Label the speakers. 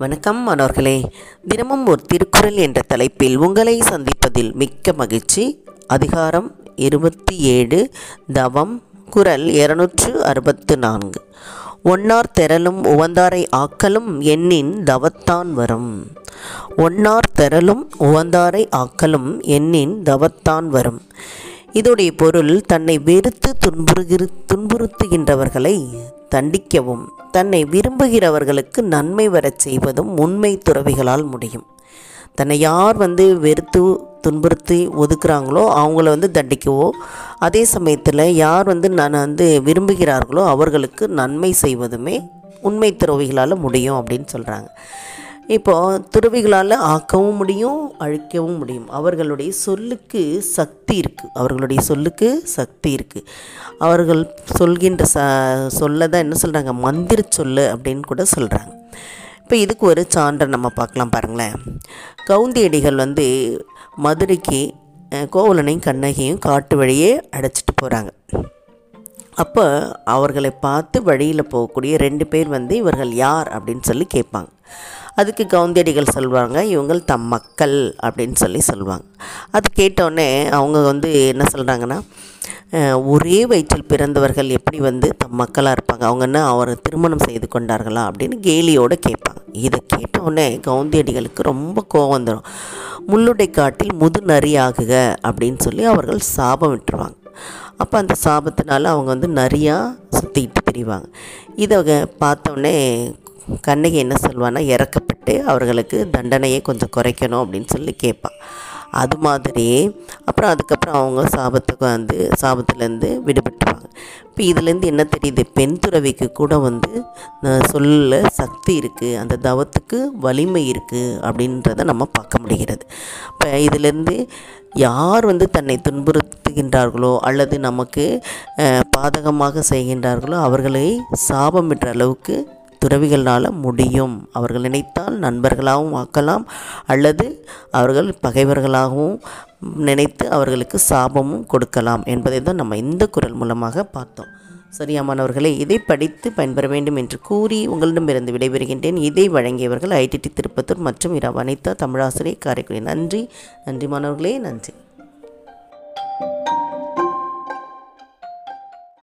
Speaker 1: வணக்கம் மாணவர்களே. தினமும் ஒரு திருக்குறள் என்ற தலைப்பில் உங்களை சந்திப்பதில் மிக்க மகிழ்ச்சி. அதிகாரம் இருபத்தி ஏழு தவம் குரல் இருநூற்று அறுபத்து நான்கு. ஒன்னார் தெரலும் உவந்தாரை ஆக்கலும் எண்ணின் தவத்தான் வரும். ஒன்னார் தெரலும் உவந்தாரை ஆக்கலும் எண்ணின் தவத்தான் வரும். இதோடைய பொருள் தன்னை வெறுத்து துன்புறுகிற துன்புறுத்துகின்றவர்களை தண்டிக்கவும் தன்னை விரும்புகிறவர்களுக்கு நன்மை வரச் செய்வதும் உண்மை துறவிகளால் முடியும். தன்னை யார் வந்து வெறுத்து துன்புறுத்தி ஒதுக்குறாங்களோ அவங்கள வந்து தண்டிக்கவோ அதே சமயத்தில் யார் வந்து நான் வந்து விரும்புகிறார்களோ அவர்களுக்கு நன்மை செய்வதுமே உண்மை துறவிகளால் முடியும் அப்படின்னு சொல்கிறாங்க இப்போது துறவிகளால் ஆக்கவும் முடியும் அழிக்கவும் முடியும். அவர்களுடைய சொல்லுக்கு சக்தி இருக்குது அவர்களுடைய சொல்லுக்கு சக்தி இருக்குது அவர்கள் சொல்கின்ற ச சொல்ல தான் என்ன சொல்கிறாங்க மந்திர சொல்லு அப்படின்னு கூட சொல்கிறாங்க இப்போ இதுக்கு ஒரு சான்றை நம்ம பார்க்கலாம் பாருங்களேன். கவுந்தியடிகள் வந்து மதுரைக்கு கோவலனையும் கண்ணகியும் காட்டு வழியே அடைச்சிட்டு போகிறாங்க அப்போ அவர்களை பார்த்து வழியில் போகக்கூடிய ரெண்டு பேர் வந்து இவர்கள் யார் அப்படின்னு சொல்லி கேட்பாங்க. அதுக்கு கவுந்தடிகள் சொல்லுவாங்க இவங்கள் தம் மக்கள் அப்படின்னு சொல்லி சொல்லுவாங்க அது கேட்டோடனே அவங்க வந்து என்ன சொல்கிறாங்கன்னா ஒரே வயிற்றில் பிறந்தவர்கள் எப்படி வந்து தம் மக்களாக இருப்பாங்க? அவங்க என்ன அவரை திருமணம் செய்து கொண்டார்களா அப்படின்னு கேலியோடு கேட்பாங்க. இதை கேட்டோடனே கவுந்தியடிகளுக்கு ரொம்ப கோவம் வந்துடும் முள்ளுடை காட்டில் முது நரியாகுக அப்படின்னு சொல்லி அவர்கள் சாபம் விட்டுருவாங்க. அப்போ அந்த சாபத்தினால அவங்க வந்து நிறையா சுற்றிக்கிட்டு திரிவாங்க. இதை பார்த்தோன்னே கண்ணகி என்ன சொல்வான்னா இறக்கப்பட்டு அவர்களுக்கு தண்டனையை கொஞ்சம் குறைக்கணும் அப்படின்னு சொல்லி கேட்பான் அது மாதிரி அப்புறம் அதுக்கப்புறம் அவங்க சாபத்துக்கு வந்து சாபத்துலேருந்து விடுபட்டு இப்போ இதுலேருந்து என்ன தெரியுது? பெண் துறவிக்கு கூட வந்து சொல்ல சக்தி இருக்குது அந்த தவத்துக்கு வலிமை இருக்குது அப்படின்றத நம்ம பார்க்க முடிகிறது. இப்போ இதுலேருந்து யார் வந்து தன்னை துன்புறுத்துகின்றார்களோ அல்லது நமக்கு பாதகமாக செய்கின்றார்களோ அவர்களை சாபமிடுற அளவுக்கு துறவிகளால் முடியும். அவர்கள் நினைத்தால் நண்பர்களாகவும் ஆக்கலாம் அல்லது அவர்கள் பகைவர்களாகவும் நினைத்து அவர்களுக்கு சாபமும் கொடுக்கலாம் என்பதை தான் நம்ம இந்த குரல் மூலமாக பார்த்தோம். சரியாமானவர்களே இதை படித்து பயன்பெற வேண்டும் என்று கூறி உங்களிடமிருந்து விடைபெறுகின்றேன். இதை வழங்கியவர்கள் ஐடிடி திருப்பத்தூர் மற்றும் இரா வனிதா தமிழாசிரியர் காரைக்குடி. நன்றி. நன்றி மாணவர்களே நன்றி.